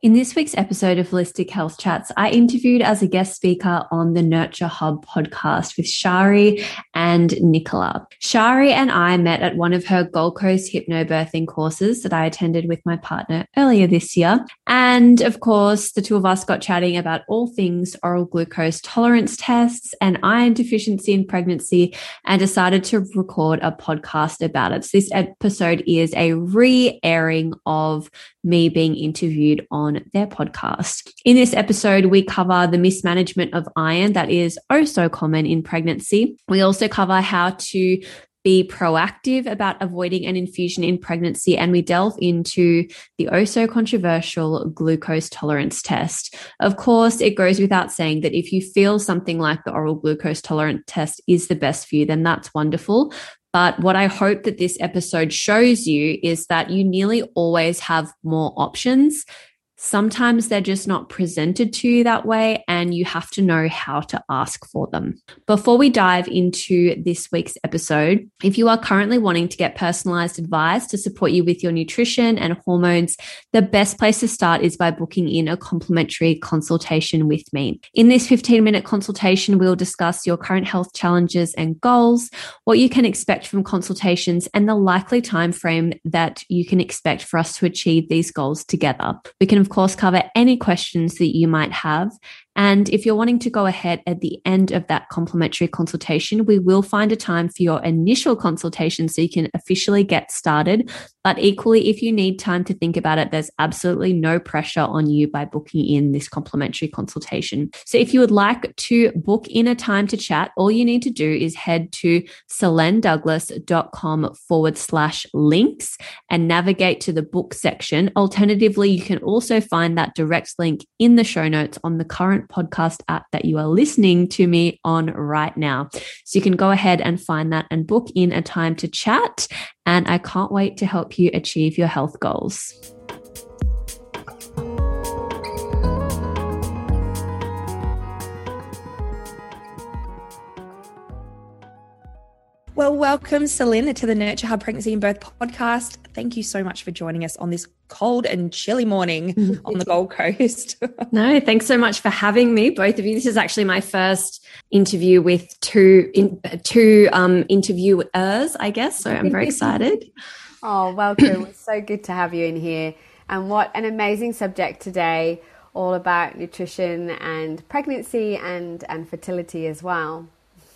In this week's episode of Holistic Health Chats, I interviewed as a guest speaker on the Nurture Hub podcast with Shari and Nicola. Shari and I met at one of her Gold Coast hypnobirthing courses that I attended with my partner earlier this year. And of course, the two of us got chatting about all things oral glucose tolerance tests and iron deficiency in pregnancy and decided to record a podcast about it. So this episode is a re airing of me being interviewed on their podcast. In this episode, we cover the mismanagement of iron that is oh so common in pregnancy. We also cover how to be proactive about avoiding an infusion in pregnancy, and we delve into the oh so controversial glucose tolerance test. Of course, it goes without saying that if you feel something like the oral glucose tolerance test is the best for you, then that's wonderful. But what I hope that this episode shows you is that you nearly always have more options Sometimes they're just not presented to you that way, and you have to know how to ask for them. Before we dive into this week's episode, if you are currently wanting to get personalized advice to support you with your nutrition and hormones, the best place to start is by booking in a complimentary consultation with me. In this 15 minute consultation, we'll discuss your current health challenges and goals, what you can expect from consultations, and the likely time frame that you can expect for us to achieve these goals together. We can of course, cover any questions that you might have. And if you're wanting to go ahead at the end of that complimentary consultation, we will find a time for your initial consultation so you can officially get started. But equally, if you need time to think about it, there's absolutely no pressure on you by booking in this complimentary consultation. So if you would like to book in a time to chat, all you need to do is head to selendouglas.com forward slash links and navigate to the book section. Alternatively, you can also find that direct link in the show notes on the current podcast app that you are listening to me on right now. So you can go ahead and find that and book in a time to chat. And I can't wait to help you achieve your health goals. Well, welcome, Selena, to the Nurture Hub Pregnancy and Birth podcast. Thank you so much for joining us on this cold and chilly morning on the Gold Coast. no, thanks so much for having me, both of you. This is actually my first interview with two in, two um, interviewers, I guess. So I'm very excited. oh, welcome! it's so good to have you in here, and what an amazing subject today, all about nutrition and pregnancy and and fertility as well.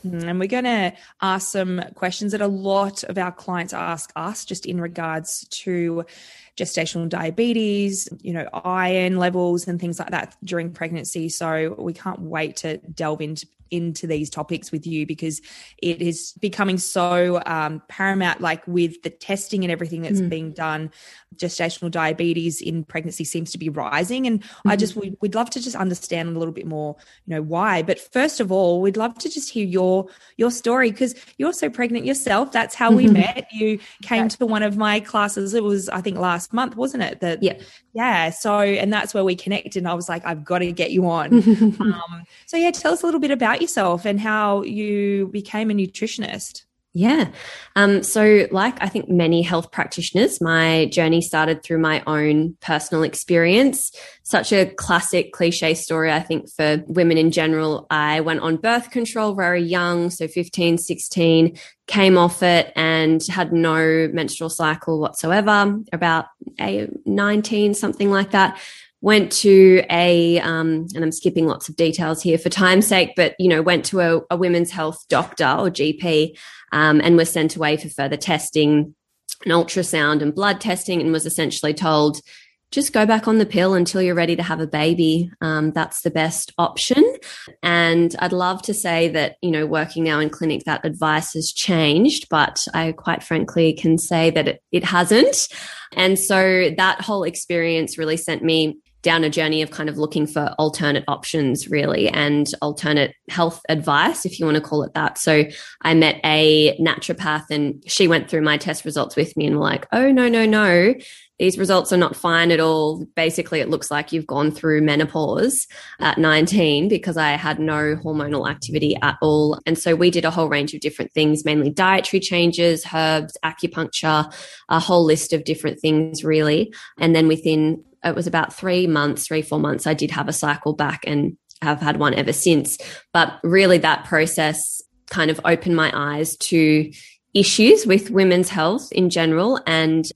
Mm, and we're going to ask some questions that a lot of our clients ask us just in regards to gestational diabetes, you know, iron levels and things like that during pregnancy. So we can't wait to delve into into these topics with you because it is becoming so um, paramount like with the testing and everything that's mm. being done gestational diabetes in pregnancy seems to be rising. And mm-hmm. i just we, would love to just understand a little bit more you know why. But first of all we'd love to just hear your your story because you're so pregnant yourself. That's how we met. You came to one of my classes. It was i think last month wasn't it that yeah yeah so and that's where we connected and i was like i've got to get you on. Um, so yeah tell us a little bit about yourself and how you became a nutritionist yeah. Um, so, like I think many health practitioners, my journey started through my own personal experience. Such a classic cliche story, I think, for women in general. I went on birth control very young, so 15, 16, came off it and had no menstrual cycle whatsoever, about a 19, something like that went to a um, and i'm skipping lots of details here for time's sake but you know went to a, a women's health doctor or gp um, and was sent away for further testing, an ultrasound and blood testing, and was essentially told, just go back on the pill until you're ready to have a baby. Um, that's the best option. And I'd love to say that, you know, working now in clinic, that advice has changed, but I quite frankly can say that it, it hasn't. And so that whole experience really sent me down a journey of kind of looking for alternate options, really, and alternate health advice, if you want to call it that. So I met a naturopath and she went through my test results with me and were like, oh, no, no, no. These results are not fine at all. Basically, it looks like you've gone through menopause at 19 because I had no hormonal activity at all. And so we did a whole range of different things, mainly dietary changes, herbs, acupuncture, a whole list of different things, really. And then within it was about three months, three, four months, I did have a cycle back and have had one ever since. But really, that process kind of opened my eyes to issues with women's health in general and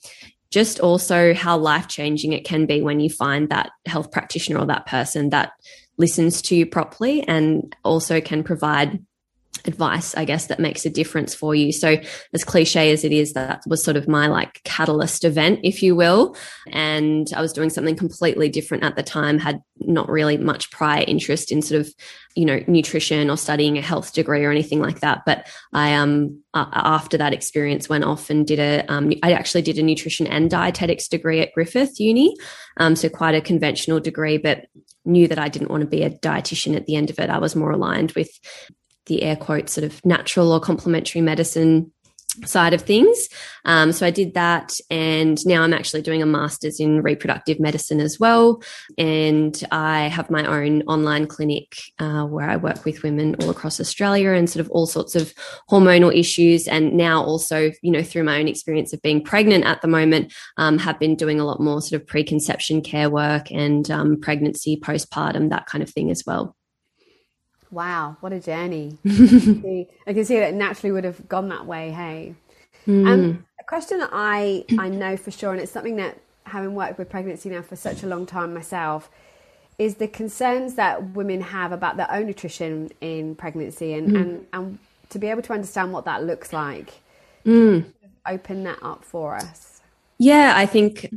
just also how life changing it can be when you find that health practitioner or that person that listens to you properly and also can provide advice, I guess, that makes a difference for you. So, as cliche as it is, that was sort of my like catalyst event, if you will. And I was doing something completely different at the time, had not really much prior interest in sort of, you know, nutrition or studying a health degree or anything like that. But I, um, after that experience, went off and did a, um, I actually did a nutrition and dietetics degree at Griffith Uni. Um, so quite a conventional degree, but knew that I didn't want to be a dietitian at the end of it. I was more aligned with the air quote sort of natural or complementary medicine side of things. Um, so I did that, and now I'm actually doing a master's in reproductive medicine as well. And I have my own online clinic uh, where I work with women all across Australia and sort of all sorts of hormonal issues. And now also, you know, through my own experience of being pregnant at the moment, um, have been doing a lot more sort of preconception care work and um, pregnancy, postpartum, that kind of thing as well. Wow, what a journey. I can see that naturally would have gone that way, hey. Mm. Um, a question that I, I know for sure, and it's something that having worked with pregnancy now for such a long time myself, is the concerns that women have about their own nutrition in pregnancy and, mm. and, and to be able to understand what that looks like. Mm. Open that up for us. Yeah, I think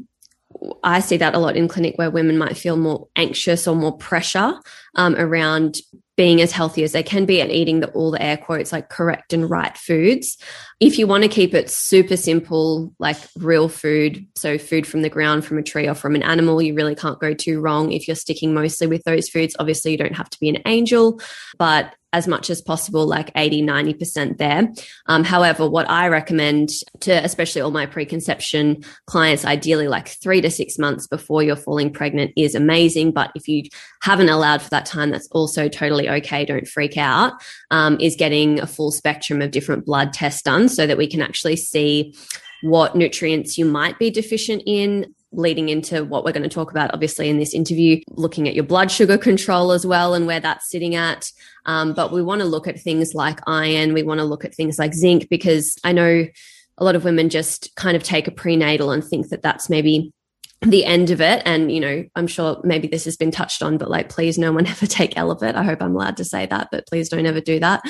I see that a lot in clinic where women might feel more anxious or more pressure um, around being as healthy as they can be and eating the, all the air quotes like correct and right foods. If you want to keep it super simple, like real food, so food from the ground, from a tree, or from an animal, you really can't go too wrong if you're sticking mostly with those foods. Obviously, you don't have to be an angel, but as much as possible, like 80, 90% there. Um, however, what I recommend to especially all my preconception clients, ideally like three to six months before you're falling pregnant is amazing. But if you haven't allowed for that time, that's also totally okay. Don't freak out. Um, is getting a full spectrum of different blood tests done so that we can actually see what nutrients you might be deficient in leading into what we're going to talk about, obviously, in this interview, looking at your blood sugar control as well and where that's sitting at. Um, but we want to look at things like iron, we want to look at things like zinc, because I know a lot of women just kind of take a prenatal and think that that's maybe the end of it. And you know i'm sure maybe this has been touched on but like please no one ever take Elevit. I hope i'm allowed to say that but please don't ever do that.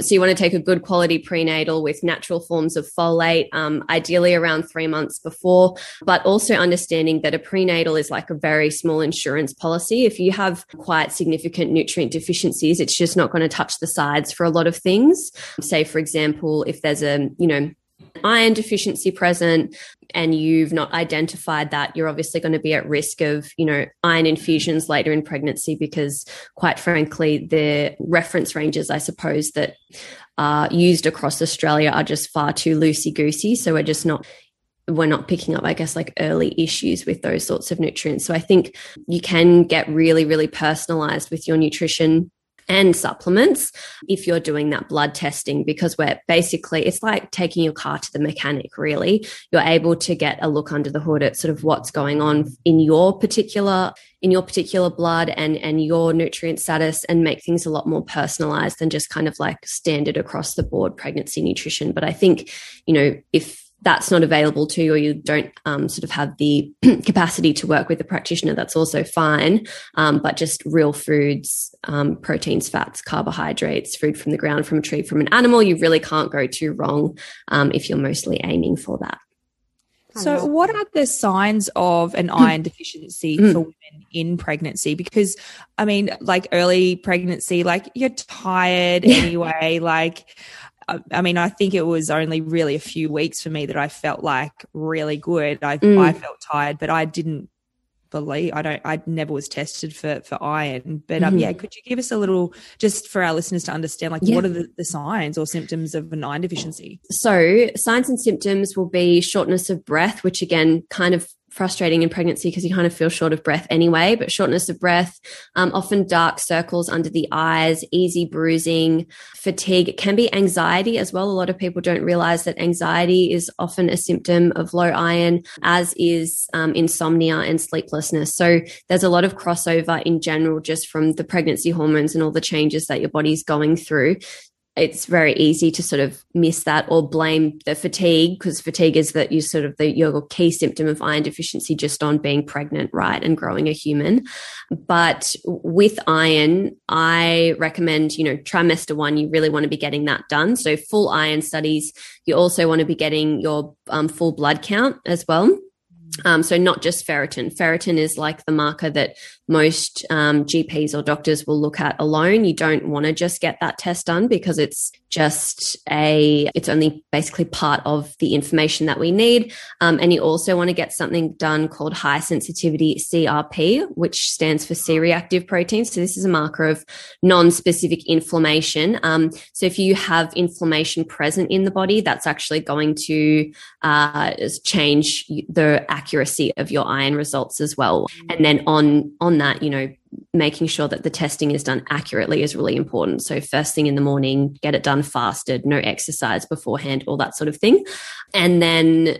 So you want to take a good quality prenatal with natural forms of folate um, ideally around three months before but also understanding that a prenatal is like a very small insurance policy. If you have quite significant nutrient deficiencies it's just not going to touch the sides for a lot of things. Say for example if there's a you know iron deficiency present and you've not identified that you're obviously going to be at risk of you know iron infusions later in pregnancy because quite frankly the reference ranges i suppose that are used across australia are just far too loosey goosey so we're just not we're not picking up, I guess, like early issues with those sorts of nutrients. So I think you can get really, really personalized with your nutrition and supplements if you're doing that blood testing because we're basically it's like taking your car to the mechanic really. You're able to get a look under the hood at sort of what's going on in your particular in your particular blood and and your nutrient status and make things a lot more personalized than just kind of like standard across the board pregnancy nutrition. But i think you know if that's not available to you or you don't um, sort of have the capacity to work with a practitioner, that's also fine. Um, but just real foods, um, proteins, fats, carbohydrates, food from the ground, from a tree, from an animal, you really can't go too wrong um, if you're mostly aiming for that. So, what are the signs of an iron deficiency Mm. for women in pregnancy? Because, I mean, like early pregnancy, like you're tired anyway. like, I, I mean, I think it was only really a few weeks for me that I felt like really good. I, Mm. I felt tired, but I didn't believe I don't I never was tested for for iron but um Mhm. yeah could you give us a little just for our listeners to understand like Yeah. what are the, the signs or symptoms of an iron deficiency So, signs and symptoms will be shortness of breath, which again, kind of frustrating in pregnancy because you kind of feel short of breath anyway. But shortness of breath, um, often dark circles under the eyes, easy bruising, fatigue. It can be anxiety as well. A lot of people don't realize that anxiety is often a symptom of low iron, as is um, insomnia and sleeplessness. So, there's a lot of crossover in general just from the pregnancy hormones and all the changes that your body's going through it's very easy to sort of miss that or blame the fatigue because fatigue is that you sort of the your key symptom of iron deficiency just on being pregnant right and growing a human. But with iron i recommend you know trimester one you really want to be getting that done. So full iron studies you also want to be getting your um, full blood count as well um, so not just ferritin. Ferritin is like the marker that most um, GPs or doctors will look at alone. You don't want to just get that test done because it's just a, it's only basically part of the information that we need. Um, and you also want to get something done called high sensitivity CRP, which stands for C-reactive protein. So this is a marker of non-specific inflammation. Um, so if you have inflammation present in the body, that's actually going to uh, change the accuracy of your iron results as well. And then on on that, you know, making sure that the testing is done accurately is really important. So first thing in the morning, get it done fasted, no exercise beforehand, all that sort of thing. And then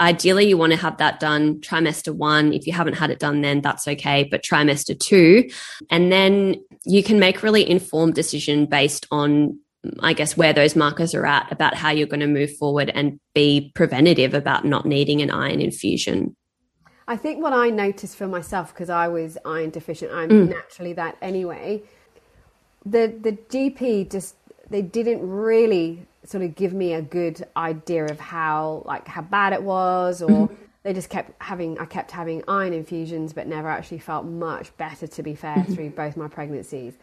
ideally you want to have that done trimester 1. If you haven't had it done then that's okay, but trimester 2 and then you can make really informed decision based on I guess where those markers are at about how you're going to move forward and be preventative about not needing an iron infusion. I think what I noticed for myself because I was iron deficient, I'm mm. naturally that anyway. The the GP just they didn't really sort of give me a good idea of how like how bad it was or mm-hmm. they just kept having I kept having iron infusions but never actually felt much better to be fair mm-hmm. through both my pregnancies.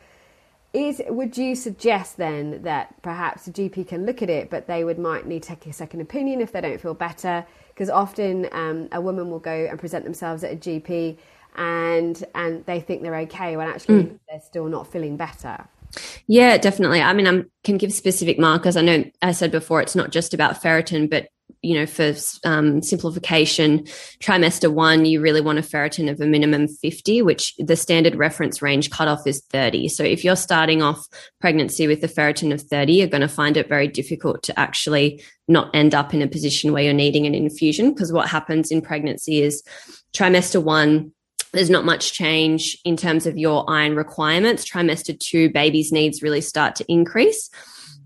Is would you suggest then that perhaps a GP can look at it, but they would might need to take a second opinion if they don't feel better? Because often um, a woman will go and present themselves at a GP, and and they think they're okay when actually they're still not feeling better. Yeah, definitely. I mean, I can give specific markers. I know I said before it's not just about ferritin, but you know, for um, simplification, trimester one, you really want a ferritin of a minimum 50, which the standard reference range cutoff is 30. So if you're starting off pregnancy with a ferritin of 30, you're going to find it very difficult to actually not end up in a position where you're needing an infusion. Because what happens in pregnancy is trimester one, there's not much change in terms of your iron requirements. Trimester two, baby's needs really start to increase.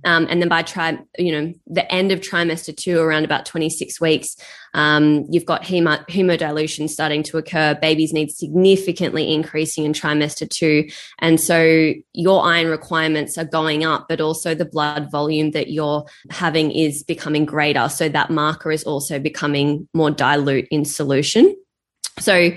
Um, and then by tri, you know, the end of trimester two, around about 26 weeks, um, you've got hemo, hemodilution starting to occur. Babies need significantly increasing in trimester two. And so your iron requirements are going up, but also the blood volume that you're having is becoming greater. So that marker is also becoming more dilute in solution. So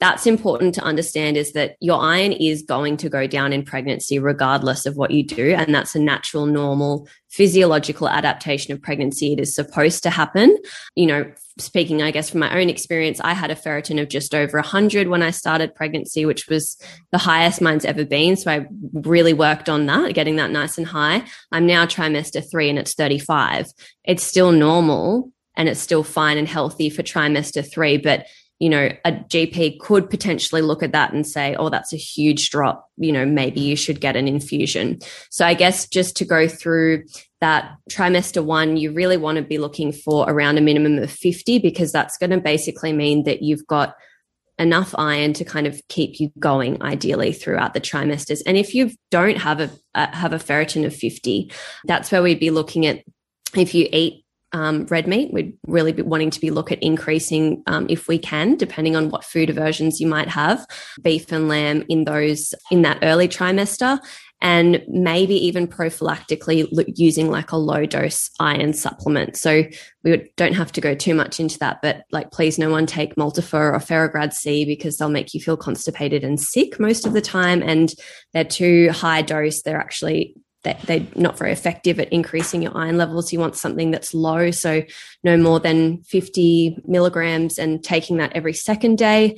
that's important to understand is that your iron is going to go down in pregnancy regardless of what you do and that's a natural normal physiological adaptation of pregnancy. It is supposed to happen. You know speaking i guess from my own experience i had a ferritin of just over 100 when i started pregnancy which was the highest mine's ever been. So i really worked on that getting that nice and high. I'm now trimester 3 and it's 35 it's still normal and it's still fine and healthy for trimester 3 but you know, a GP could potentially look at that and say, oh, that's a huge drop. You know, maybe you should get an infusion. So I guess just to go through that trimester one, you really want to be looking for around a minimum of 50 because that's going to basically mean that you've got enough iron to kind of keep you going ideally throughout the trimesters. And if you don't have a, uh, have a ferritin of 50, that's where we'd be looking at if you eat um, red meat. We'd really be wanting to be look at increasing, um, if we can, depending on what food aversions you might have, beef and lamb in those in that early trimester. and maybe even prophylactically using like a low dose iron supplement. So we don't have to go too much into that, but like please no one take Maltofer or Ferro-Grad C because they'll make you feel constipated and sick most of the time. And they're too high dose. They're actually they're not very effective at increasing your iron levels. You want something that's low, so no more than 50 milligrams and taking that every second day.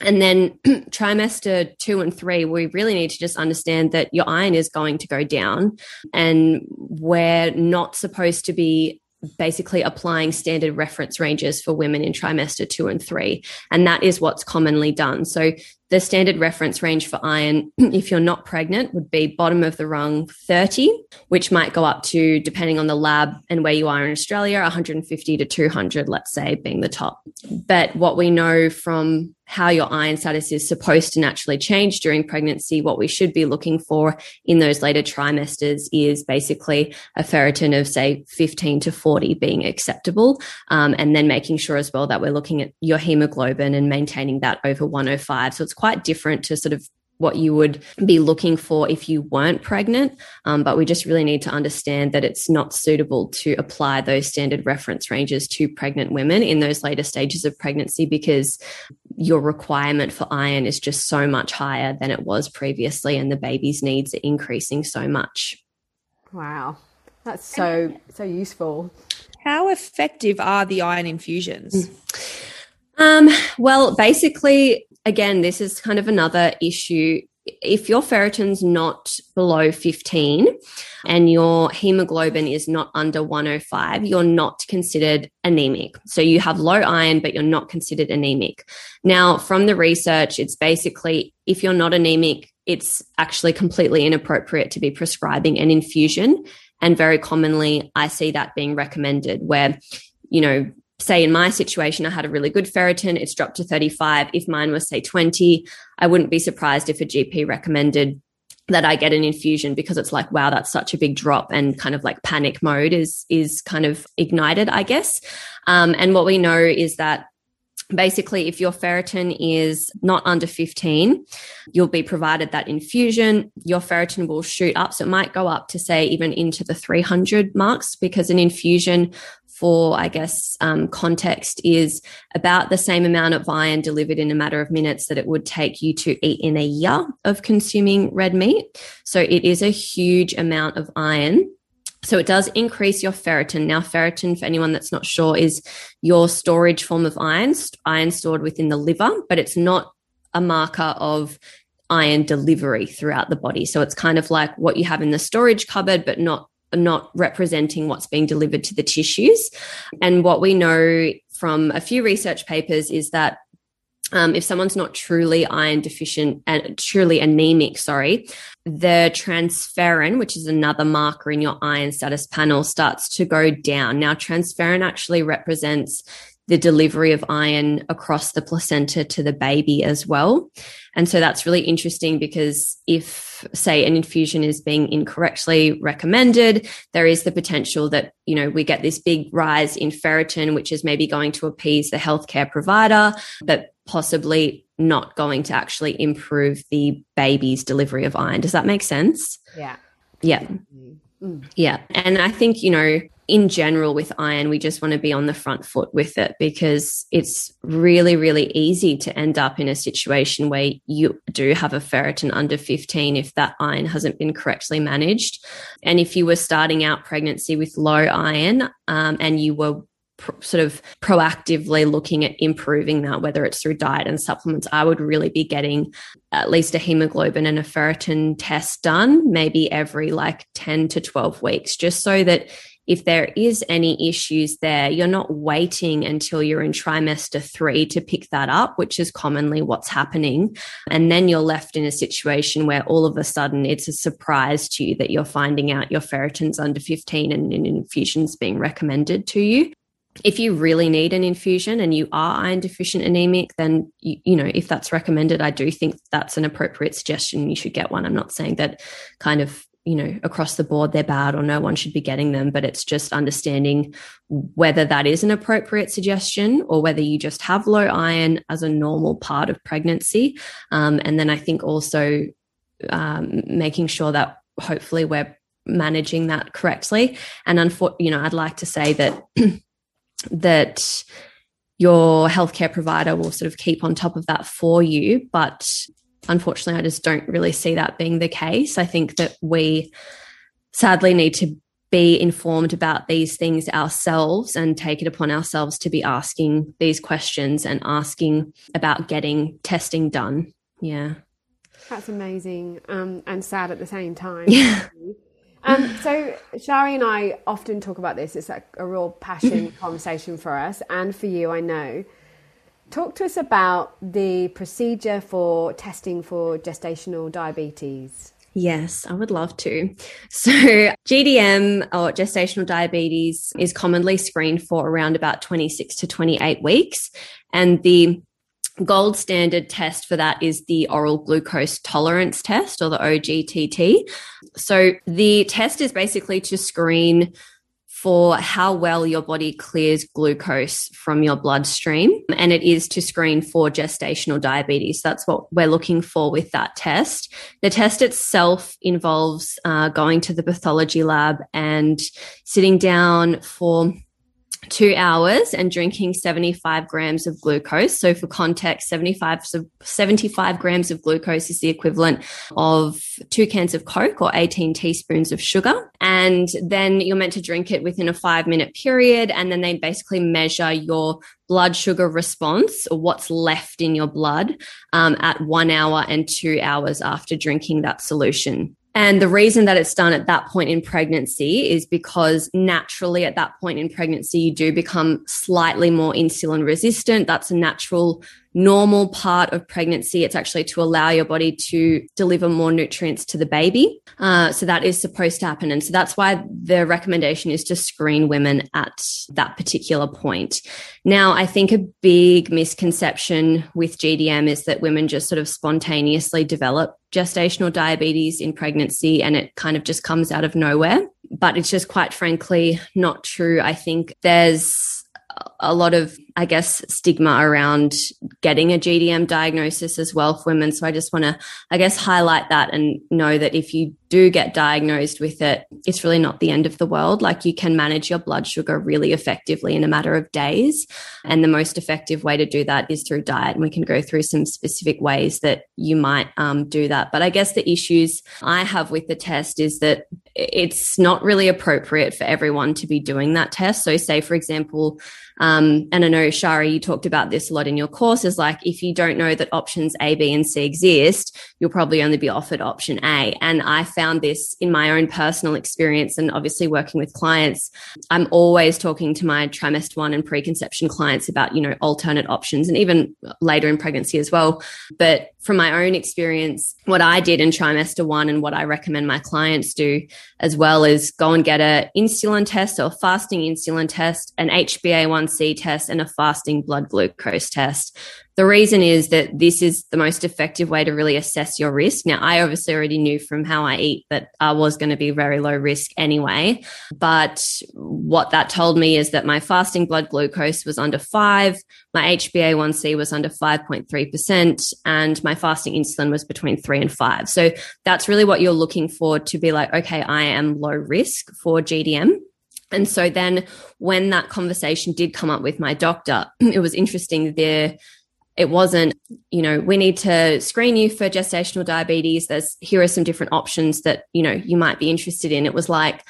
And then trimester two and three, we really need to just understand that your iron is going to go down and we're not supposed to be basically applying standard reference ranges for women in trimester two and three. And that is what's commonly done. So the standard reference range for iron, if you're not pregnant, would be bottom of the rung 30, which might go up to, depending on the lab and where you are in Australia, 150 to 200, let's say, being the top. But what we know from how your iron status is supposed to naturally change during pregnancy, what we should be looking for in those later trimesters is basically a ferritin of, say, 15 to 40 being acceptable. Um, and then making sure as well that we're looking at your hemoglobin and maintaining that over 105. So it's quite different to sort of what you would be looking for if you weren't pregnant. Um, but we just really need to understand that it's not suitable to apply those standard reference ranges to pregnant women in those later stages of pregnancy because your requirement for iron is just so much higher than it was previously, and the baby's needs are increasing so much. Wow, that's so so useful. How effective are the iron infusions? Um, well, basically, again, this is kind of another issue. If your ferritin's not below 15 and your hemoglobin is not under 105, you're not considered anemic. So you have low iron, but you're not considered anemic. Now, from the research, it's basically if you're not anemic, it's actually completely inappropriate to be prescribing an infusion. And very commonly, I see that being recommended where, you know, say in my situation, I had a really good ferritin, it's dropped to 35. If mine was, say, 20, I wouldn't be surprised if a GP recommended that I get an infusion because it's like, wow, that's such a big drop and kind of like panic mode is, is kind of ignited, I guess. Um, and what we know is that basically if your ferritin is not under 15 you'll be provided that infusion your ferritin will shoot up so it might go up to say even into the 300 marks because an infusion for, I guess, um, context is about the same amount of iron delivered in a matter of minutes that it would take you to eat in a year of consuming red meat. So it is a huge amount of iron. So it does increase your ferritin. Now, ferritin, for anyone that's not sure, is your storage form of iron, iron stored within the liver, but it's not a marker of iron delivery throughout the body. So it's kind of like what you have in the storage cupboard, but not not representing what's being delivered to the tissues. And what we know from a few research papers is that um, if someone's not truly iron deficient and truly anemic, sorry, the transferrin, which is another marker in your iron status panel, starts to go down. Now, transferrin actually represents the delivery of iron across the placenta to the baby as well. And so that's really interesting because if, say, an infusion is being incorrectly recommended, there is the potential that, you know, we get this big rise in ferritin, which is maybe going to appease the healthcare provider, but possibly not going to actually improve the baby's delivery of iron. Does that make sense? Yeah. Yeah. Mm-hmm. Mm. Yeah. And I think, you know, in general with iron, we just want to be on the front foot with it because it's really, really easy to end up in a situation where you do have a ferritin under 15 if that iron hasn't been correctly managed. And if you were starting out pregnancy with low iron um, and you were sort of proactively looking at improving that, whether it's through diet and supplements, I would really be getting at least a hemoglobin and a ferritin test done, maybe every like 10 to 12 weeks, just so that if there is any issues there, you're not waiting until you're in trimester three to pick that up, which is commonly what's happening. And then you're left in a situation where all of a sudden it's a surprise to you that you're finding out your ferritin's under 15 and an infusion's being recommended to you if you really need an infusion and you are iron deficient anemic, then you, you, know if that's recommended, I do think that's an appropriate suggestion. You should get one. I'm not saying that kind of you know across the board they're bad or no one should be getting them but it's just understanding whether that is an appropriate suggestion or whether you just have low iron as a normal part of pregnancy um, and then i think also um, making sure that hopefully we're managing that correctly. And unfortunately, you know, I'd like to say that that your healthcare provider will sort of keep on top of that for you, but unfortunately, I just don't really see that being the case. I think that we sadly need to be informed about these things ourselves and take it upon ourselves to be asking these questions and asking about getting testing done. Yeah. That's amazing um, and sad at the same time. Yeah. Um, so Shari and I often talk about this. It's like a real passion conversation for us and for you, I know. Talk to us about the procedure for testing for gestational diabetes. Yes, I would love to. So, GDM or gestational diabetes is commonly screened for around about 26 to 28 weeks. And the gold standard test for that is the oral glucose tolerance test or the OGTT. So, the test is basically to screen for how well your body clears glucose from your bloodstream. And it is to screen for gestational diabetes. That's what we're looking for with that test. The test itself involves uh, going to the pathology lab and sitting down for two hours and drinking 75 grams of glucose. So for context, 75, 75 grams of glucose is the equivalent of two cans of Coke or 18 teaspoons of sugar. And then you're meant to drink it within a five minute period. And then they basically measure your blood sugar response or what's left in your blood um, at one hour and two hours after drinking that solution. And the reason that it's done at that point in pregnancy is because naturally at that point in pregnancy, you do become slightly more insulin resistant. That's a natural normal part of pregnancy. It's actually to allow your body to deliver more nutrients to the baby. Uh, so that is supposed to happen. And so that's why the recommendation is to screen women at that particular point. Now, I think a big misconception with GDM is that women just sort of spontaneously develop gestational diabetes in pregnancy and it kind of just comes out of nowhere. But it's just quite frankly not true. I think there's a lot of, I guess, stigma around getting a GDM diagnosis as well for women. So I just want to, I guess, highlight that and know that if you do get diagnosed with it, it's really not the end of the world. Like you can manage your blood sugar really effectively in a matter of days. And the most effective way to do that is through diet. And we can go through some specific ways that you might um, do that. But I guess the issues I have with the test is that it's not really appropriate for everyone to be doing that test. So, say, for example, um, and I know, Shari, you talked about this a lot in your courses. Like, if you don't know that options A, B, and C exist, you'll probably only be offered option A. And I found this in my own personal experience and obviously working with clients. I'm always talking to my trimester one and preconception clients about, you know, alternate options and even later in pregnancy as well. But from my own experience, what I did in trimester one and what I recommend my clients do as well as go and get a insulin test or fasting insulin test, an HbA1c test, and a fasting blood glucose test. The reason is that this is the most effective way to really assess your risk. Now, I obviously already knew from how I eat that I was going to be very low risk anyway. But what that told me is that my fasting blood glucose was under five, my HbA1c was under 5.3%, and my fasting insulin was between three and five. So that's really what you're looking for to be like, okay, I am low risk for GDM. And so then when that conversation did come up with my doctor, it was interesting there it wasn't, you know, we need to screen you for gestational diabetes. There's here are some different options that, you know, you might be interested in. It was like,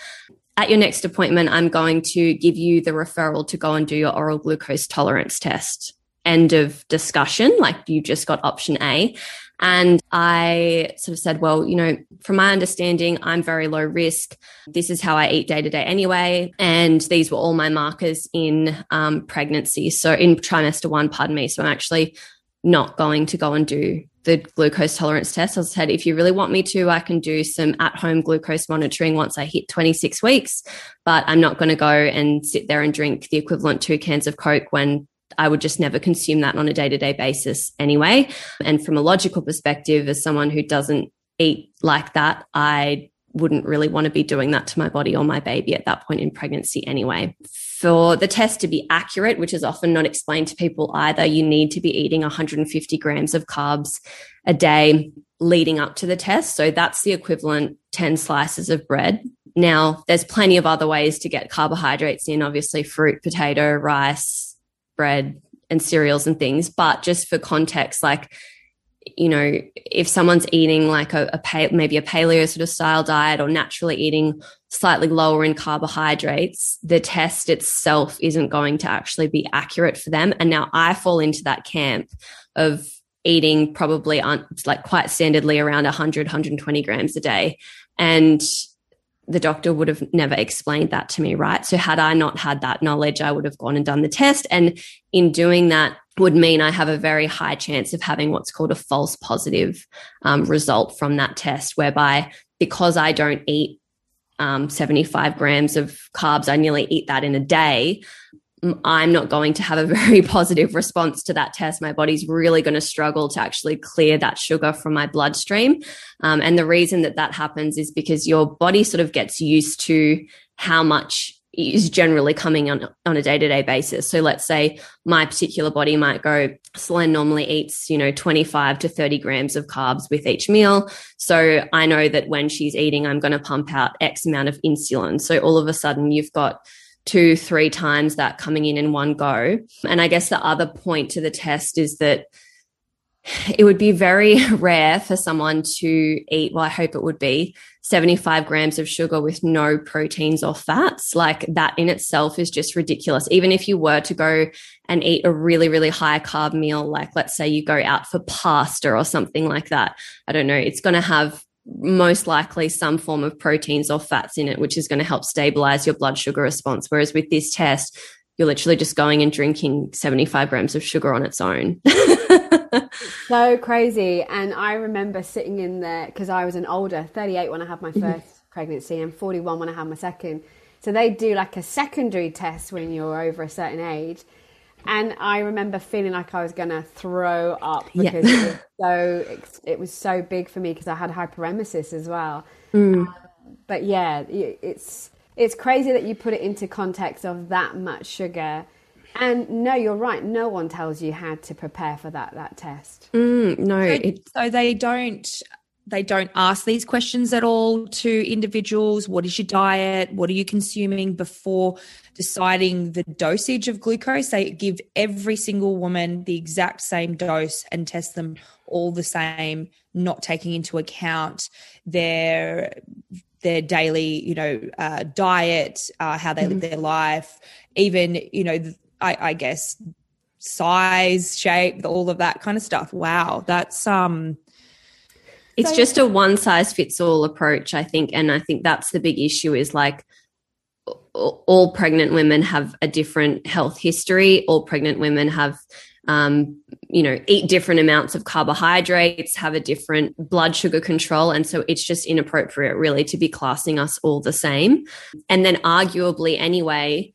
at your next appointment, I'm going to give you the referral to go and do your oral glucose tolerance test. End of discussion. Like you just got option A. And I sort of said, well, you know, from my understanding, I'm very low risk. This is how I eat day to day anyway. And these were all my markers in um, pregnancy. So in trimester one, pardon me. So I'm actually not going to go and do the glucose tolerance test. I said, if you really want me to, I can do some at home glucose monitoring once I hit 26 weeks, but I'm not going to go and sit there and drink the equivalent two cans of Coke when I would just never consume that on a day to day basis anyway. And from a logical perspective, as someone who doesn't eat like that, I wouldn't really want to be doing that to my body or my baby at that point in pregnancy anyway. For the test to be accurate, which is often not explained to people either, you need to be eating 150 grams of carbs a day leading up to the test. So that's the equivalent 10 slices of bread. Now, there's plenty of other ways to get carbohydrates in, obviously, fruit, potato, rice, bread, and cereals and things. But just for context, like, you know, if someone's eating like a, a maybe a paleo sort of style diet or naturally eating slightly lower in carbohydrates, the test itself isn't going to actually be accurate for them. And now I fall into that camp of eating probably un- like quite standardly around 100, 120 grams a day. And the doctor would have never explained that to me, right? So had I not had that knowledge, I would have gone and done the test. And in doing that would mean I have a very high chance of having what's called a false positive um, result from that test, whereby because I don't eat um, 75 grams of carbs, I nearly eat that in a day. I'm not going to have a very positive response to that test. My body's really going to struggle to actually clear that sugar from my bloodstream. Um, and the reason that that happens is because your body sort of gets used to how much is generally coming on, on a day-to-day basis. So let's say my particular body might go, Selene normally eats, you know, 25 to 30 grams of carbs with each meal. So I know that when she's eating, I'm going to pump out X amount of insulin. So all of a sudden you've got two, three times that coming in in one go. And I guess the other point to the test is that it would be very rare for someone to eat, well, I hope it would be 75 grams of sugar with no proteins or fats. Like that in itself is just ridiculous. Even if you were to go and eat a really, really high carb meal, like let's say you go out for pasta or something like that, I don't know, it's going to have most likely some form of proteins or fats in it, which is going to help stabilize your blood sugar response. Whereas with this test, you're literally just going and drinking 75 grams of sugar on its own. so crazy. And I remember sitting in there because I was an older 38 when I had my 1st mm-hmm. pregnancy and 41 when I had my second. So they do like a secondary test when you're over a certain age. And I remember feeling like I was going to throw up because yeah. it was so it was so big for me because I had hyperemesis as well. Mm. Um, but yeah, it's it's crazy that you put it into context of that much sugar. And no, you're right. No one tells you how to prepare for that that test. Mm, no, so, so they don't they don't ask these questions at all to individuals. What is your diet? What are you consuming before deciding the dosage of glucose? They give every single woman the exact same dose and test them all the same, not taking into account their their daily, you know, uh, diet, uh, how they mm-hmm. live their life, even, you know, I, I guess size, shape, all of that kind of stuff. Wow, that's um it's so, just a one size fits all approach, I think. And I think that's the big issue is like all pregnant women have a different health history. All pregnant women have, um, you know, eat different amounts of carbohydrates, have a different blood sugar control. And so it's just inappropriate, really, to be classing us all the same. And then, arguably, anyway,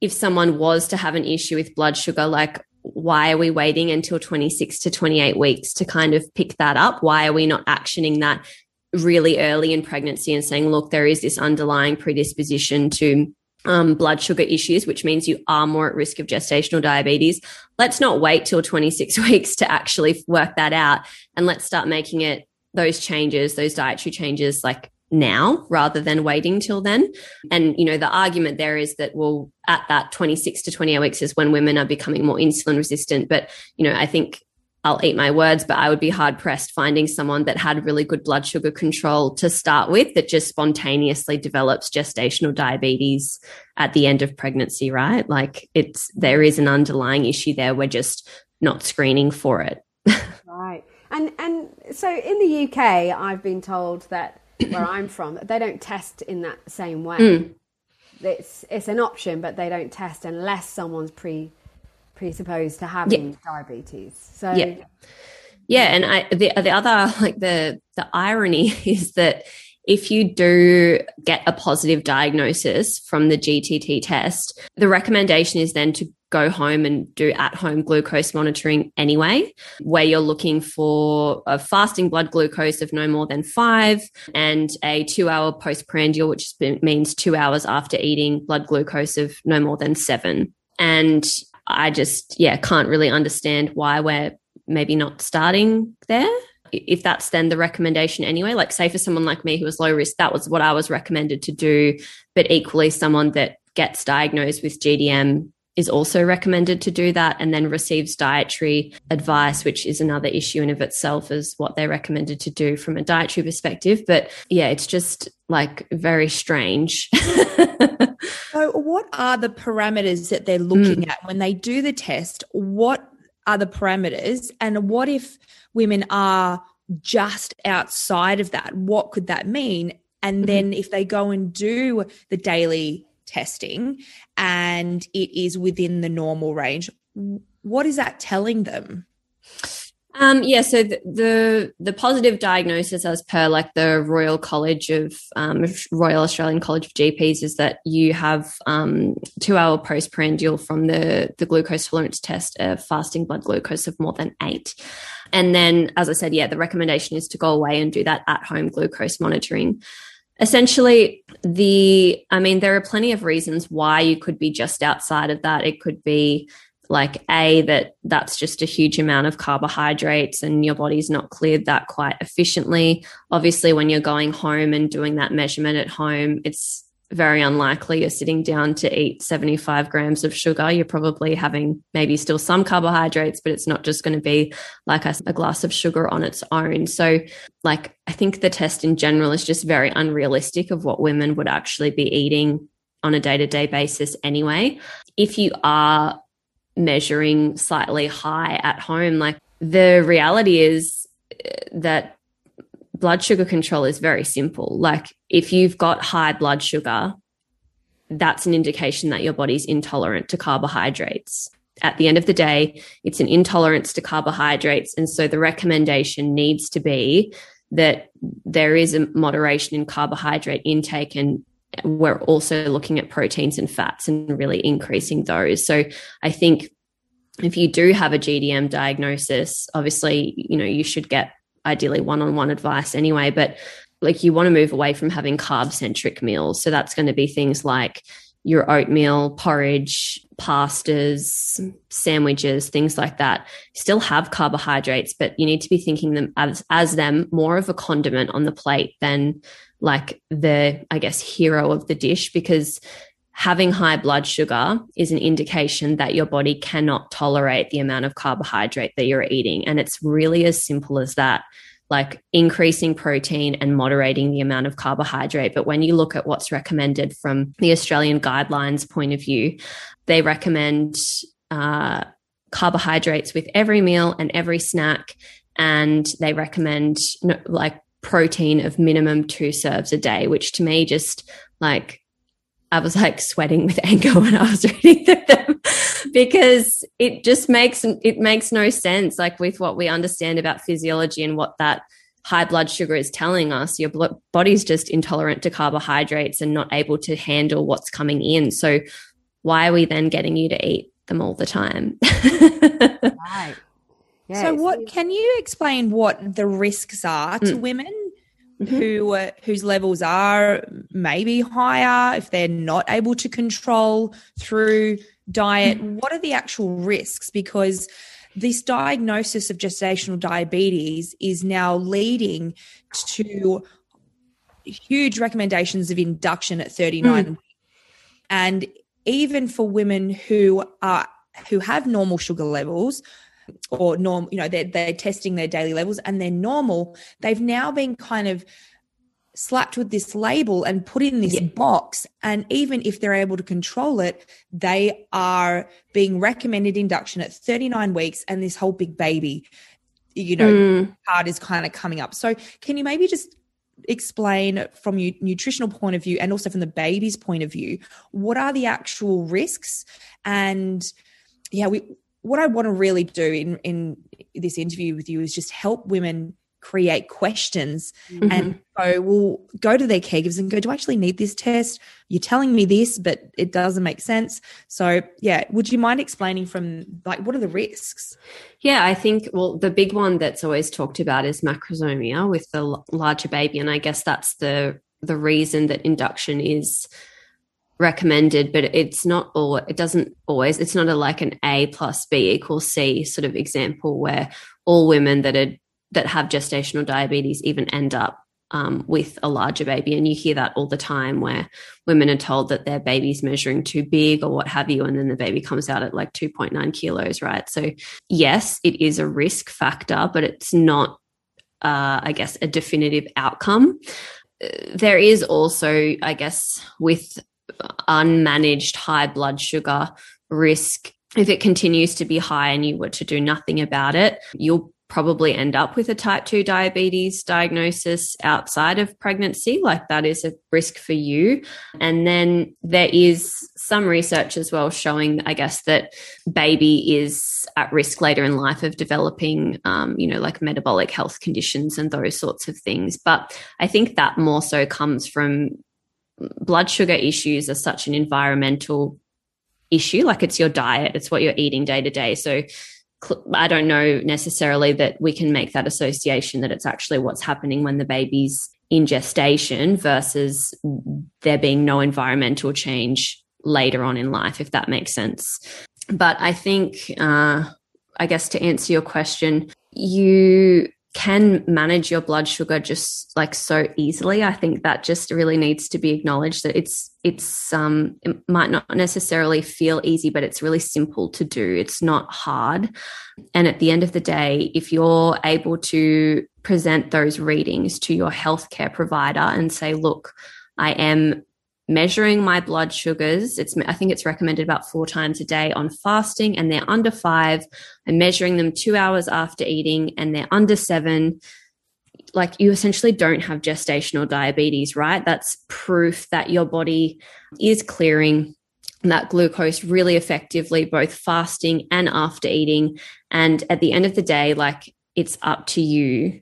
if someone was to have an issue with blood sugar, like why are we waiting until 26 to 28 weeks to kind of pick that up? Why are we not actioning that really early in pregnancy and saying, look, there is this underlying predisposition to um, blood sugar issues, which means you are more at risk of gestational diabetes. Let's not wait till 26 weeks to actually work that out. And let's start making it those changes, those dietary changes, like now rather than waiting till then. And, you know, the argument there is that, well, at that 26 to 28 weeks is when women are becoming more insulin resistant. But, you know, I think I'll eat my words, but I would be hard pressed finding someone that had really good blood sugar control to start with that just spontaneously develops gestational diabetes at the end of pregnancy, right? Like it's, there is an underlying issue there. We're just not screening for it. right. And, and so in the UK, I've been told that where I'm from, they don't test in that same way. Mm. It's it's an option, but they don't test unless someone's pre presupposed to having yeah. diabetes. So yeah, yeah, and I the the other like the the irony is that if you do get a positive diagnosis from the GTT test, the recommendation is then to go home and do at home glucose monitoring anyway, where you're looking for a fasting blood glucose of no more than five and a two hour postprandial, which means two hours after eating blood glucose of no more than seven. And I just, yeah, can't really understand why we're maybe not starting there if that's then the recommendation anyway, like say for someone like me who was low risk, that was what I was recommended to do. But equally, someone that gets diagnosed with GDM is also recommended to do that and then receives dietary advice, which is another issue in of itself as what they're recommended to do from a dietary perspective. But yeah, it's just like very strange. so what are the parameters that they're looking mm. at when they do the test? What are the parameters and what if women are just outside of that? What could that mean? And mm-hmm. then if they go and do the daily testing and it is within the normal range, what is that telling them? Um, yeah, so the, the, the positive diagnosis, as per like the Royal College of um, Royal Australian College of GPs, is that you have um, two hour postprandial from the the glucose tolerance test, a fasting blood glucose of more than eight. And then, as I said, yeah, the recommendation is to go away and do that at home glucose monitoring. Essentially, the, I mean, there are plenty of reasons why you could be just outside of that. It could be like a that that's just a huge amount of carbohydrates and your body's not cleared that quite efficiently obviously when you're going home and doing that measurement at home it's very unlikely you're sitting down to eat 75 grams of sugar. You're probably having maybe still some carbohydrates, but it's not just going to be like a, a, glass of sugar on its own. So, like, I think the test in general is just very unrealistic of what women would actually be eating on a day to day basis anyway. If you are measuring slightly high at home, like, the reality is uh, that blood sugar control is very simple. Like if you've got high blood sugar, that's an indication that your body's intolerant to carbohydrates. At the end of the day, it's an intolerance to carbohydrates. And so the recommendation needs to be that there is a moderation in carbohydrate intake and we're also looking at proteins and fats and really increasing those. So I think if you do have a GDM diagnosis, obviously, you know, you should get ideally one on one advice anyway, but like you want to move away from having carb centric meals. So that's going to be things like your oatmeal, porridge, pastas, sandwiches, things like that. Still have carbohydrates, but you need to be thinking them as, as them more of a condiment on the plate than like the, I guess, hero of the dish because having high blood sugar is an indication that your body cannot tolerate the amount of carbohydrate that you're eating. And it's really as simple as that like increasing protein and moderating the amount of carbohydrate. But when you look at what's recommended from the Australian guidelines point of view, they recommend uh, carbohydrates with every meal and every snack. And they recommend like protein of minimum two serves a day, which to me just like I was like sweating with anger when I was reading them because it just makes it makes no sense like with what we understand about physiology and what that high blood sugar is telling us. Your body's just intolerant to carbohydrates and not able to handle what's coming in. So why are we then getting you to eat them all the time? Right. Yeah, so what can you explain what the risks are to mm. women mm-hmm. who uh, whose levels are maybe higher if they're not able to control through diet mm-hmm. what are the actual risks because this diagnosis of gestational diabetes is now leading to huge recommendations of induction at 39 mm. and even for women who are who have normal sugar levels or norm, you know, they're, they're testing their daily levels and they're normal, they've now been kind of slapped with this label and put in this yeah. box. And even if they're able to control it, they are being recommended induction at 39 weeks and this whole big baby, you know, mm. part is kind of coming up. So can you maybe just explain from your nutritional point of view and also from the baby's point of view, what are the actual risks and yeah, we what I want to really do in in this interview with you is just help women create questions mm-hmm. and go well go to their caregivers and go do I actually need this test? You're telling me this but it doesn't make sense so yeah would you mind explaining from like what are the risks? Yeah I think well the big one that's always talked about is macrosomia with the larger baby and I guess that's the the reason that induction is recommended, but it's not all, it doesn't always, it's not a like an A plus B equals C sort of example where all women that are that have gestational diabetes even end up um, with a larger baby. And you hear that all the time where women are told that their baby's measuring too big or what have you. And then the baby comes out at like 2.9 kilos, right? So, yes, it is a risk factor, but it's not, uh, I guess, a definitive outcome. There is also, I guess, with unmanaged high blood sugar risk if it continues to be high and you were to do nothing about it, you'll probably end up with a type 2 diabetes diagnosis outside of pregnancy. Like that is a risk for you. And then there is some research as well showing, I guess, that baby is at risk later in life of developing, um, you know, like metabolic health conditions and those sorts of things. But I think that more so comes from blood sugar issues are such an environmental issue. Like it's your diet, it's what you're eating day to day. So I don't know necessarily that we can make that association that it's actually what's happening when the baby's in gestation versus there being no environmental change later on in life, if that makes sense. But I think, uh, I guess to answer your question, you can manage your blood sugar just like so easily. I think that just really needs to be acknowledged that it's it's um it might not necessarily feel easy, but it's really simple to do. It's not hard. And at the end of the day, if you're able to present those readings to your healthcare provider and say, look, I am measuring my blood sugars. It's I think it's recommended about four times a day on fasting, and they're under five. I'm measuring them two hours after eating, and they're under seven. Like you essentially don't have gestational diabetes, right? That's proof that your body is clearing that glucose really effectively, both fasting and after eating. And at the end of the day, like it's up to you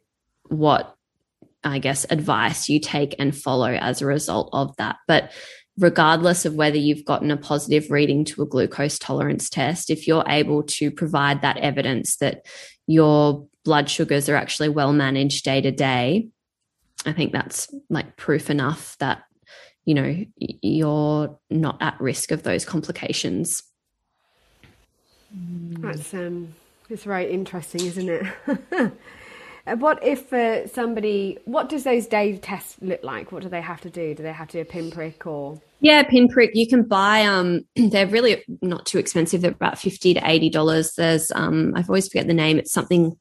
what I guess, advice you take and follow as a result of that. But regardless of whether you've gotten a positive reading to a glucose tolerance test, if you're able to provide that evidence that your blood sugars are actually well managed day to day, I think that's like proof enough that, you know, you're not at risk of those complications. That's um, it's very interesting, isn't it? Uh, what if uh, somebody? What does those day tests look like? What do they have to do? Do they have to do a pinprick or? Yeah, pinprick. You can buy. Um, they're really not too expensive. They're about fifty to eighty dollars. There's um, I've always forget the name. It's something,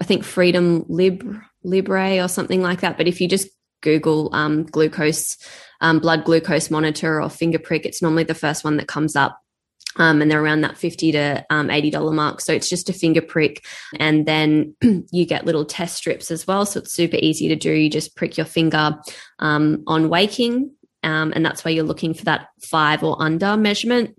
I think Freedom Lib Libre or something like that. But if you just Google um, glucose, um, blood glucose monitor or finger prick, it's normally the first one that comes up. Um, and they're around that 50 to um, $80 mark. So it's just a finger prick. And then you get little test strips as well. So it's super easy to do. You just prick your finger um, on waking. Um, and that's why you're looking for that five or under measurement.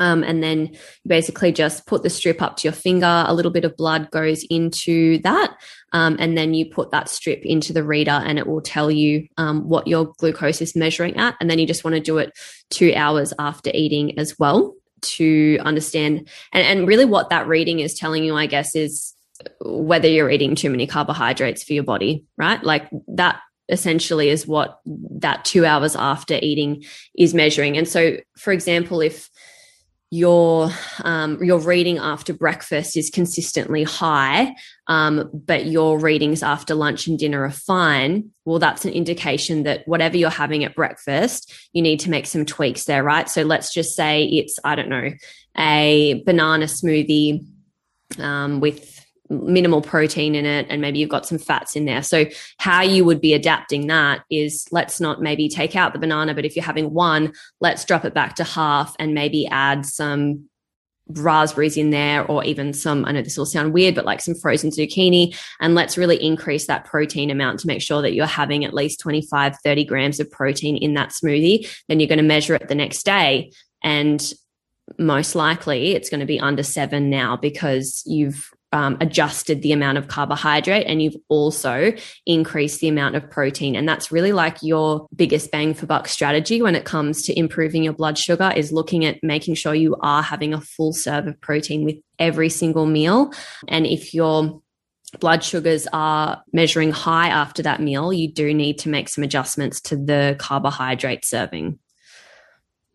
Um, and then you basically just put the strip up to your finger. A little bit of blood goes into that. Um, and then you put that strip into the reader and it will tell you what your glucose is measuring at. And then you just want to do it two hours after eating as well to understand and, and really what that reading is telling you, I guess, is whether you're eating too many carbohydrates for your body, right? Like that essentially is what that two hours after eating is measuring. And so, for example, if your um, your reading after breakfast is consistently high, um, but your readings after lunch and dinner are fine, well, that's an indication that whatever you're having at breakfast, you need to make some tweaks there, right? So let's just say it's I don't know a banana smoothie um, with minimal protein in it and maybe you've got some fats in there. So how you would be adapting that is let's not maybe take out the banana, but if you're having one, let's drop it back to half and maybe add some raspberries in there or even some I know this will sound weird but like some frozen zucchini and let's really increase that protein amount to make sure that you're having at least 25 30 grams of protein in that smoothie then you're going to measure it the next day and most likely it's going to be under 7 now because you've um, adjusted the amount of carbohydrate and you've also increased the amount of protein. And that's really like your biggest bang for buck strategy when it comes to improving your blood sugar is looking at making sure you are having a full serve of protein with every single meal. And if your blood sugars are measuring high after that meal, you do need to make some adjustments to the carbohydrate serving.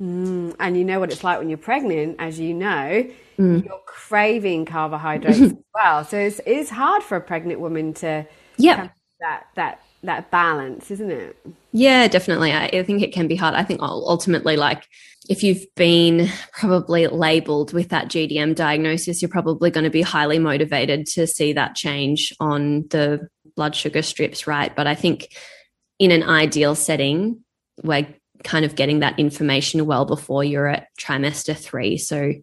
Mm, and you know what it's like when you're pregnant, as you know, mm. you're craving carbohydrates as well. So it's, it's hard for a pregnant woman to yeah that that that balance, isn't it? Yeah, definitely. I, I think it can be hard. I think ultimately, like if you've been probably labeled with that GDM diagnosis, you're probably going to be highly motivated to see that change on the blood sugar strips, right? But I think in an ideal setting, we're kind of getting that information well before you're at trimester three. So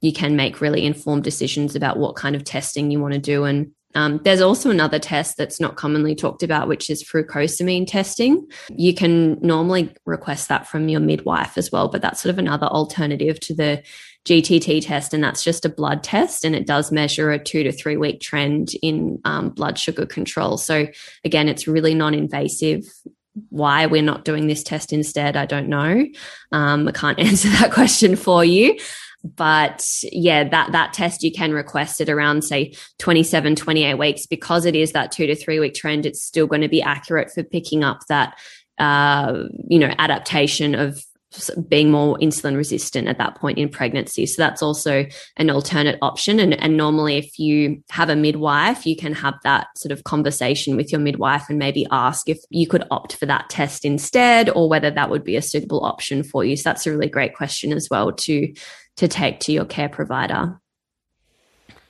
you can make really informed decisions about what kind of testing you want to do and um, there's also another test that's not commonly talked about, which is fructosamine testing. You can normally request that from your midwife as well, but that's sort of another alternative to the GTT test. And that's just a blood test and it does measure a two to three week trend in um, blood sugar control. So, again, it's really non invasive why we're not doing this test instead, I don't know. Um, I can't answer that question for you but yeah that that test you can request it around say 27 28 weeks because it is that 2 to 3 week trend it's still going to be accurate for picking up that uh, you know adaptation of being more insulin resistant at that point in pregnancy. So that's also an alternate option. And, and normally, if you have a midwife, you can have that sort of conversation with your midwife and maybe ask if you could opt for that test instead or whether that would be a suitable option for you. So that's a really great question as well to to take to your care provider.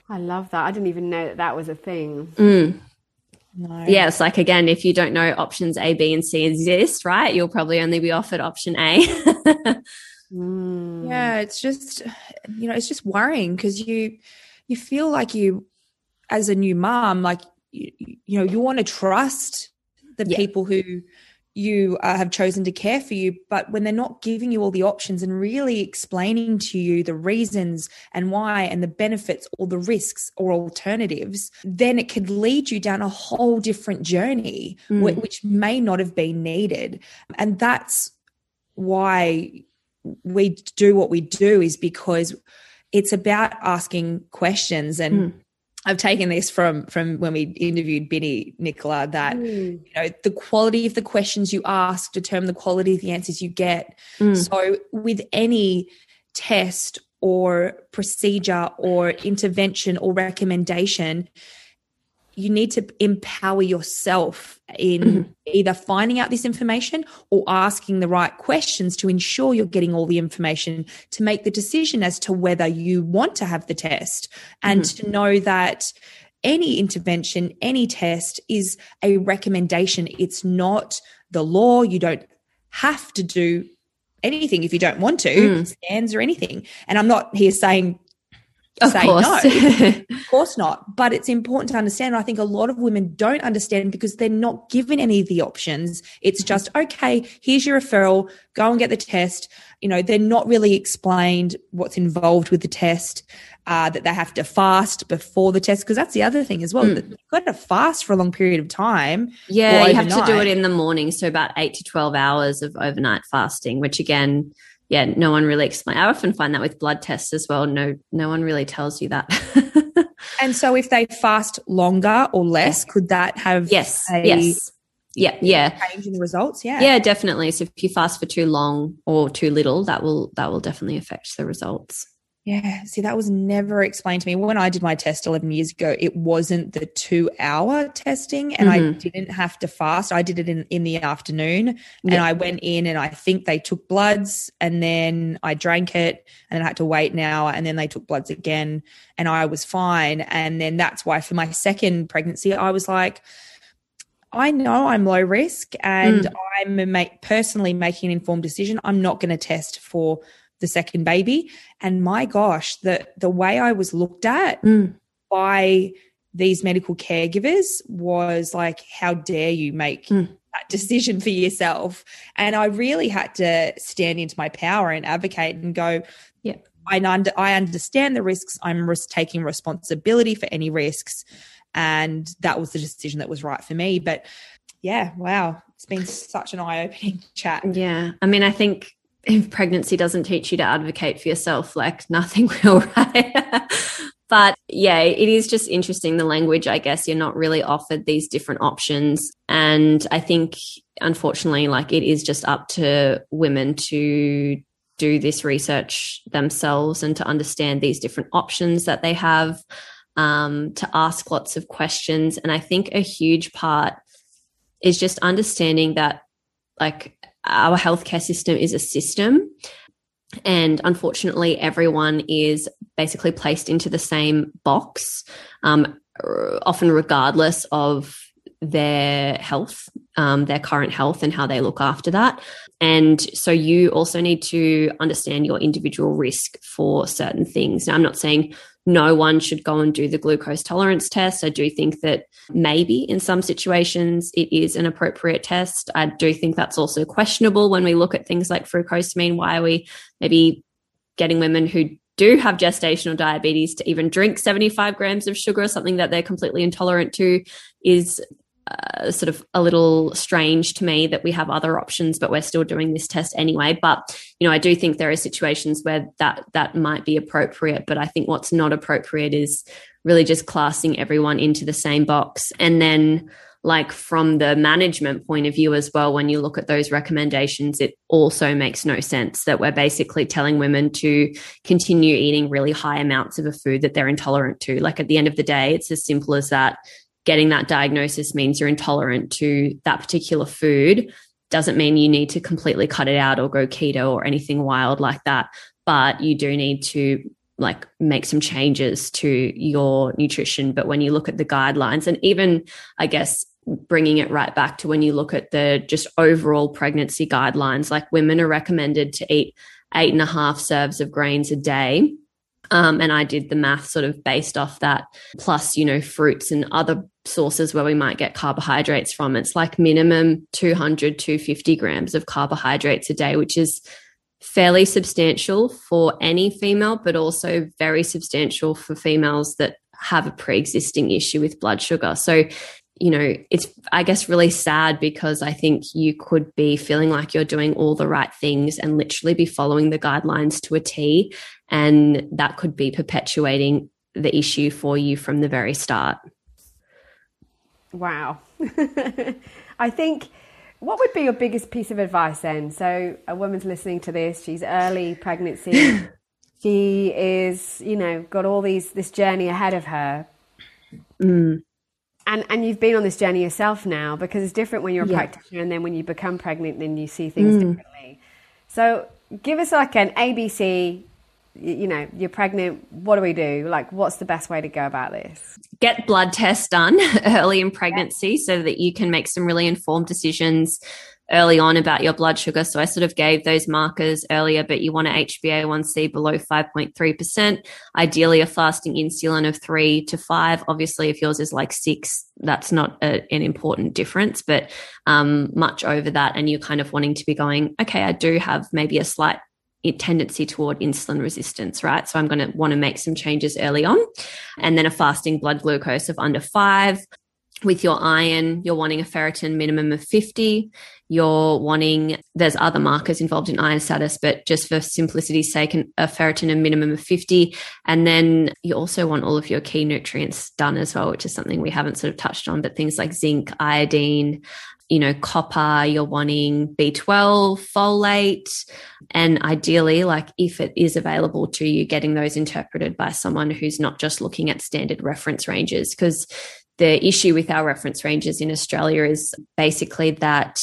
I love that. I didn't even know that that was a thing. Mm. No. Yeah, it's like again, if you don't know options A, B, and C exist, right, you'll probably only be offered option A. mm. Yeah, it's just you know, it's just worrying because you you feel like you, as a new mom, like you, you know, you want to trust the yeah. people who you uh, have chosen to care for you, but when they're not giving you all the options and really explaining to you the reasons and why and the benefits or the risks or alternatives, then it could lead you down a whole different journey, mm. which may not have been needed. And that's why we do what we do, is because it's about asking questions and mm. I've taken this from from when we interviewed Binny Nicola that mm. you know the quality of the questions you ask determine the quality of the answers you get. Mm. So with any test or procedure or intervention or recommendation, you need to empower yourself in mm-hmm. either finding out this information or asking the right questions to ensure you're getting all the information to make the decision as to whether you want to have the test and mm-hmm. to know that any intervention, any test is a recommendation. It's not the law. You don't have to do anything if you don't want to, mm. scans or anything. And I'm not here saying of say course. no. of course not. But it's important to understand. I think a lot of women don't understand because they're not given any of the options. It's mm-hmm. just, okay, here's your referral, go and get the test. You know, they're not really explained what's involved with the test, uh, that they have to fast before the test. Because that's the other thing as well. Mm. You've got to fast for a long period of time. Yeah, you have to do it in the morning. So about eight to 12 hours of overnight fasting, which again, yeah, no one really explains. I often find that with blood tests as well. No, no one really tells you that. and so, if they fast longer or less, could that have yes, a, yes, yeah, yeah, change in the results? Yeah, yeah, definitely. So if you fast for too long or too little, that will that will definitely affect the results. Yeah, see, that was never explained to me. When I did my test 11 years ago, it wasn't the two hour testing and mm-hmm. I didn't have to fast. I did it in, in the afternoon yeah. and I went in and I think they took bloods and then I drank it and then I had to wait an hour and then they took bloods again and I was fine. And then that's why for my second pregnancy, I was like, I know I'm low risk and mm. I'm make, personally making an informed decision. I'm not going to test for the second baby. And my gosh, the the way I was looked at mm. by these medical caregivers was like, how dare you make mm. that decision for yourself? And I really had to stand into my power and advocate and go, yeah, I, under, I understand the risks. I'm risk taking responsibility for any risks. And that was the decision that was right for me. But yeah, wow, it's been such an eye opening chat. Yeah. I mean, I think if pregnancy doesn't teach you to advocate for yourself, like nothing will, right? but yeah, it is just interesting the language, I guess. You're not really offered these different options. And I think, unfortunately, like it is just up to women to do this research themselves and to understand these different options that they have, um, to ask lots of questions. And I think a huge part is just understanding that, like, our healthcare system is a system. And unfortunately, everyone is basically placed into the same box, um, often regardless of their health, um, their current health, and how they look after that. And so you also need to understand your individual risk for certain things. Now, I'm not saying no one should go and do the glucose tolerance test. I do think that maybe in some situations it is an appropriate test. I do think that's also questionable when we look at things like fructosamine. Why are we maybe getting women who do have gestational diabetes to even drink 75 grams of sugar, something that they're completely intolerant to, is uh, sort of a little strange to me that we have other options, but we're still doing this test anyway. But you know, I do think there are situations where that that might be appropriate. But I think what's not appropriate is really just classing everyone into the same box, and then like from the management point of view as well, when you look at those recommendations, it also makes no sense that we're basically telling women to continue eating really high amounts of a food that they're intolerant to. Like at the end of the day, it's as simple as that getting that diagnosis means you're intolerant to that particular food doesn't mean you need to completely cut it out or go keto or anything wild like that but you do need to like make some changes to your nutrition. But when you look at the guidelines and even i guess bringing it right back to when you look at the just overall pregnancy guidelines like women are recommended to eat eight and a half serves of grains a day um, and I did the math sort of based off that, plus, you know, fruits and other sources where we might get carbohydrates from. It's like minimum 200, 250 grams of carbohydrates a day, which is fairly substantial for any female, but also very substantial for females that have a pre existing issue with blood sugar. So, you know, it's, I guess, really sad because I think you could be feeling like you're doing all the right things and literally be following the guidelines to a T. And that could be perpetuating the issue for you from the very start. Wow. I think what would be your biggest piece of advice then? So, a woman's listening to this, she's early pregnancy. she is, you know, got all these this journey ahead of her. Mm and and you've been on this journey yourself now because it's different when you're a yeah. practitioner and then when you become pregnant then you see things mm. differently so give us like an abc you know you're pregnant what do we do like what's the best way to go about this get blood tests done early in pregnancy yeah. so that you can make some really informed decisions early on about your blood sugar. So I sort of gave those markers earlier, but you want a HbA1c below 5.3%, ideally a fasting insulin of three to five. Obviously, if yours is like six, that's not a, an important difference, but um, much over that. And you're kind of wanting to be going, okay, I do have maybe a slight tendency toward insulin resistance, right? So I'm going to want to make some changes early on. And then a fasting blood glucose of under five. With your iron, you're wanting a ferritin minimum of 50 you're wanting, there's other markers involved in iron status, but just for simplicity's sake, a ferritin a minimum of 50. And then you also want all of your key nutrients done as well, which is something we haven't sort of touched on, but things like zinc, iodine, you know, copper, you're wanting B12, folate, and ideally, like if it is available to you, getting those interpreted by someone who's not just looking at standard reference ranges. Because the issue with our reference ranges in Australia is basically that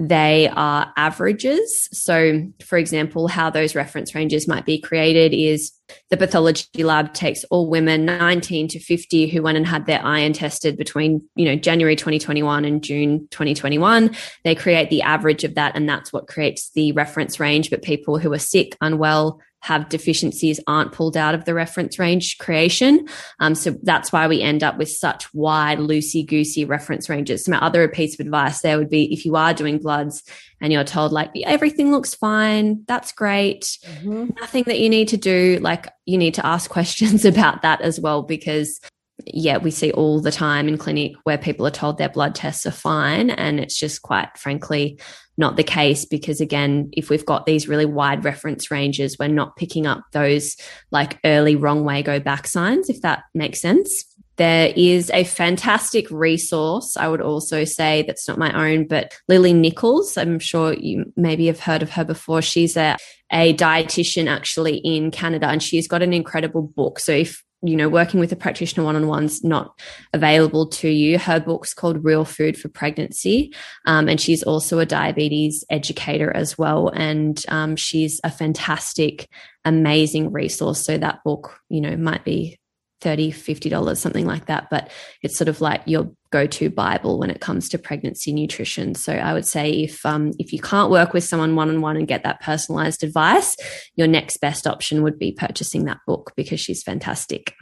they are averages. So, for example, how those reference ranges might be created is the pathology lab takes all women 19 to 50 who went and had their iron tested between, you know, January 2021 and June 2021. They create the average of that, and that's what creates the reference range. But people who are sick, unwell, have deficiencies aren't pulled out of the reference range creation. Um, so that's why we end up with such wide, loosey goosey reference ranges. So my other piece of advice there would be if you are doing bloods and you're told like everything looks fine, that's great, mm-hmm. nothing that you need to do, like you need to ask questions about that as well because yeah, we see all the time in clinic where people are told their blood tests are fine. And it's just quite frankly not the case because again if we've got these really wide reference ranges we're not picking up those like early wrong way go back signs if that makes sense there is a fantastic resource. I would also say that's not my own, but Lily Nichols. I'm sure you maybe have heard of her before. She's a, a dietitian actually in Canada and she's got an incredible book. So if you know, working with a practitioner one on one's not available to you. Her book's called Real Food for Pregnancy. Um, and she's also a diabetes educator as well. And um, she's a fantastic, amazing resource. So that book, you know, might be 30 $50 something like that but it's sort of like your go-to bible when it comes to pregnancy nutrition. So i would say if um, if you can't work with someone one-on-one and get that personalized advice your next best option would be purchasing that book because she's fantastic.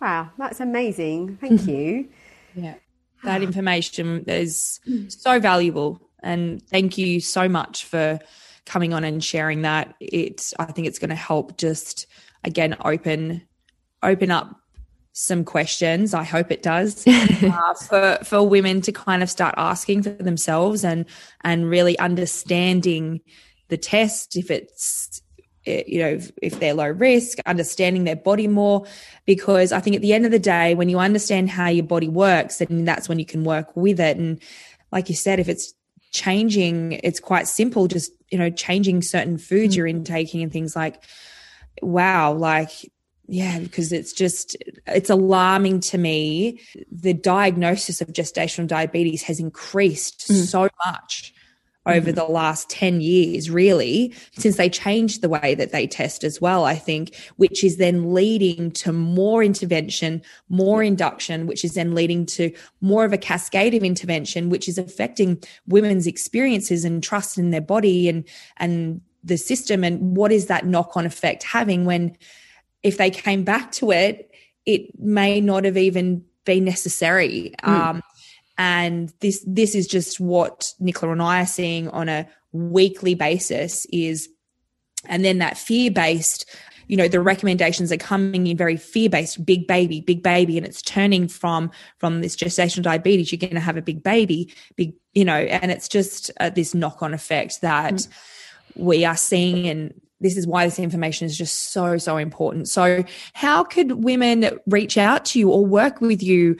Wow that's amazing. Thank you. Yeah. That information is so valuable and thank you so much for coming on and sharing that. It i think it's going to help just again open open up some questions. I hope it does uh, for for women to kind of start asking for themselves and and really understanding the test if it's eh, you know if, they're low risk understanding their body more because i think at the end of the day when you understand how your body works then that's when you can work with it and like you said if it's changing it's quite simple just you know changing certain foods mm. you're intaking and things like wow like yeah, because it's just, it's alarming to me. The diagnosis of gestational diabetes has increased mm. so much over mm. the last 10 years, really, since they changed the way that they test as well, I think, which is then leading to more intervention, more induction, which is then leading to more of a cascade of intervention, which is affecting women's experiences and trust in their body and, and the system. And what is that knock on effect having when, if they came back to it, it may not have even been necessary. Mm. Um, and this this is just what Nicola and I are seeing on a weekly basis is, and then that fear based. You know the recommendations are coming in very fear-based, big baby, big baby, and it's turning from from this gestational diabetes. You're going to have a big baby, big, you know, and it's just uh, this knock-on effect that mm. we are seeing and this is why this information is just so so important so how could women reach out to you or work with you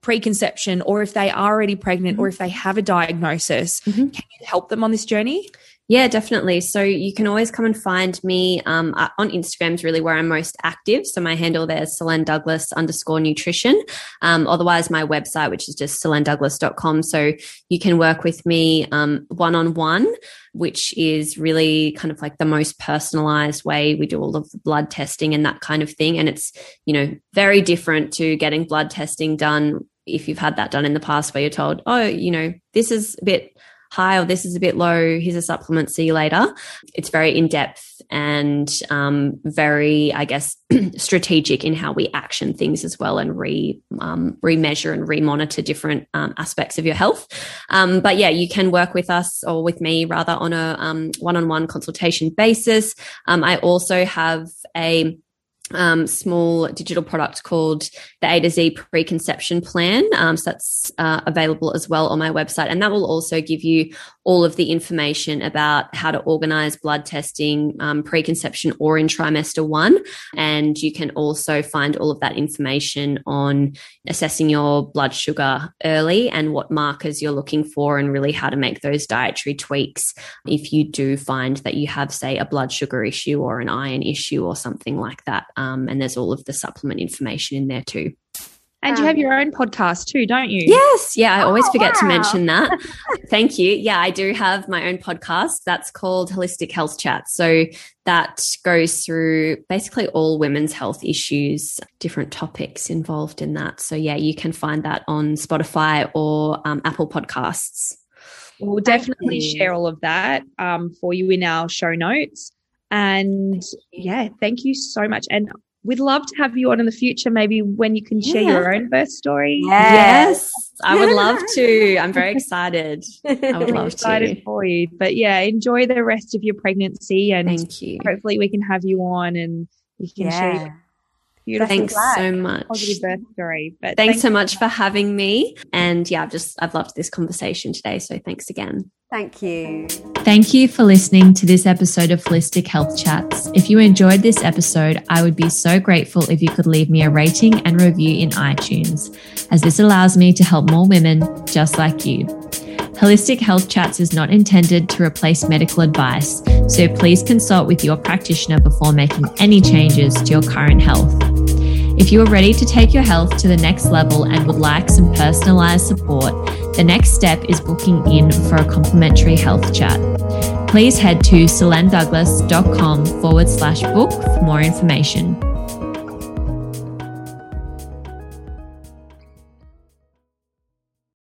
preconception or if they are already pregnant mm-hmm. or if they have a diagnosis mm-hmm. can you help them on this journey yeah, definitely. So you can always come and find me um, uh, on Instagram is really where I'm most active. So my handle there is Selene Douglas underscore nutrition. Um, otherwise, my website, which is just selendouglas.com. So you can work with me one on one, which is really kind of like the most personalized way. We do all of the blood testing and that kind of thing. And it's, you know, very different to getting blood testing done if you've had that done in the past where you're told, oh, you know, this is a bit hi, or this is a bit low. Here's a supplement. See you later. It's very in depth and um, very, I guess, strategic in how we action things as well and re um, remeasure and remonitor different um, aspects of your health. Um, but yeah, you can work with us or with me rather on a um, one-on-one consultation basis. Um, I also have a um, small digital product called the A to Z preconception plan. Um, so that's uh, available as well on my website. And that will also give you all of the information about how to organize blood testing um, preconception or in trimester one. And you can also find all of that information on assessing your blood sugar early and what markers you're looking for and really how to make those dietary tweaks if you do find that you have, say, a blood sugar issue or an iron issue or something like that. Um, and there's all of the supplement information in there too. And um, you have your own podcast too, don't you? Yes. Yeah. I always oh, forget wow. to mention that. Thank you. Yeah, I do have my own podcast. That's called Holistic Health Chat. So that goes through basically all women's health issues, different topics involved in that. So yeah, you can find that on Spotify or um, Apple Podcasts. We'll definitely share all of that um, for you in our show notes. And yeah, thank you so much. And we'd love to have you on in the future, maybe when you can share yeah. your own birth story. Yes, I would love to. I'm very excited. I would love excited to. for you. But yeah, enjoy the rest of your pregnancy and Thank you. hopefully we can have you on and you can yeah. share Beautiful. Thanks so much. Positive birth story. But thanks, thanks so much for having me. And yeah, I've just I've loved this conversation today. So thanks again. Thank you. Thank you for listening to this episode of Holistic Health Chats. If you enjoyed this episode, I would be so grateful if you could leave me a rating and review in iTunes, as this allows me to help more women just like you. Holistic Health Chats is not intended to replace medical advice, so please consult with your practitioner before making any changes to your current health. If you are ready to take your health to the next level and would like some personalized support, the next step is booking in for a complimentary health chat. Please head to selendouglas.com forward slash book for more information.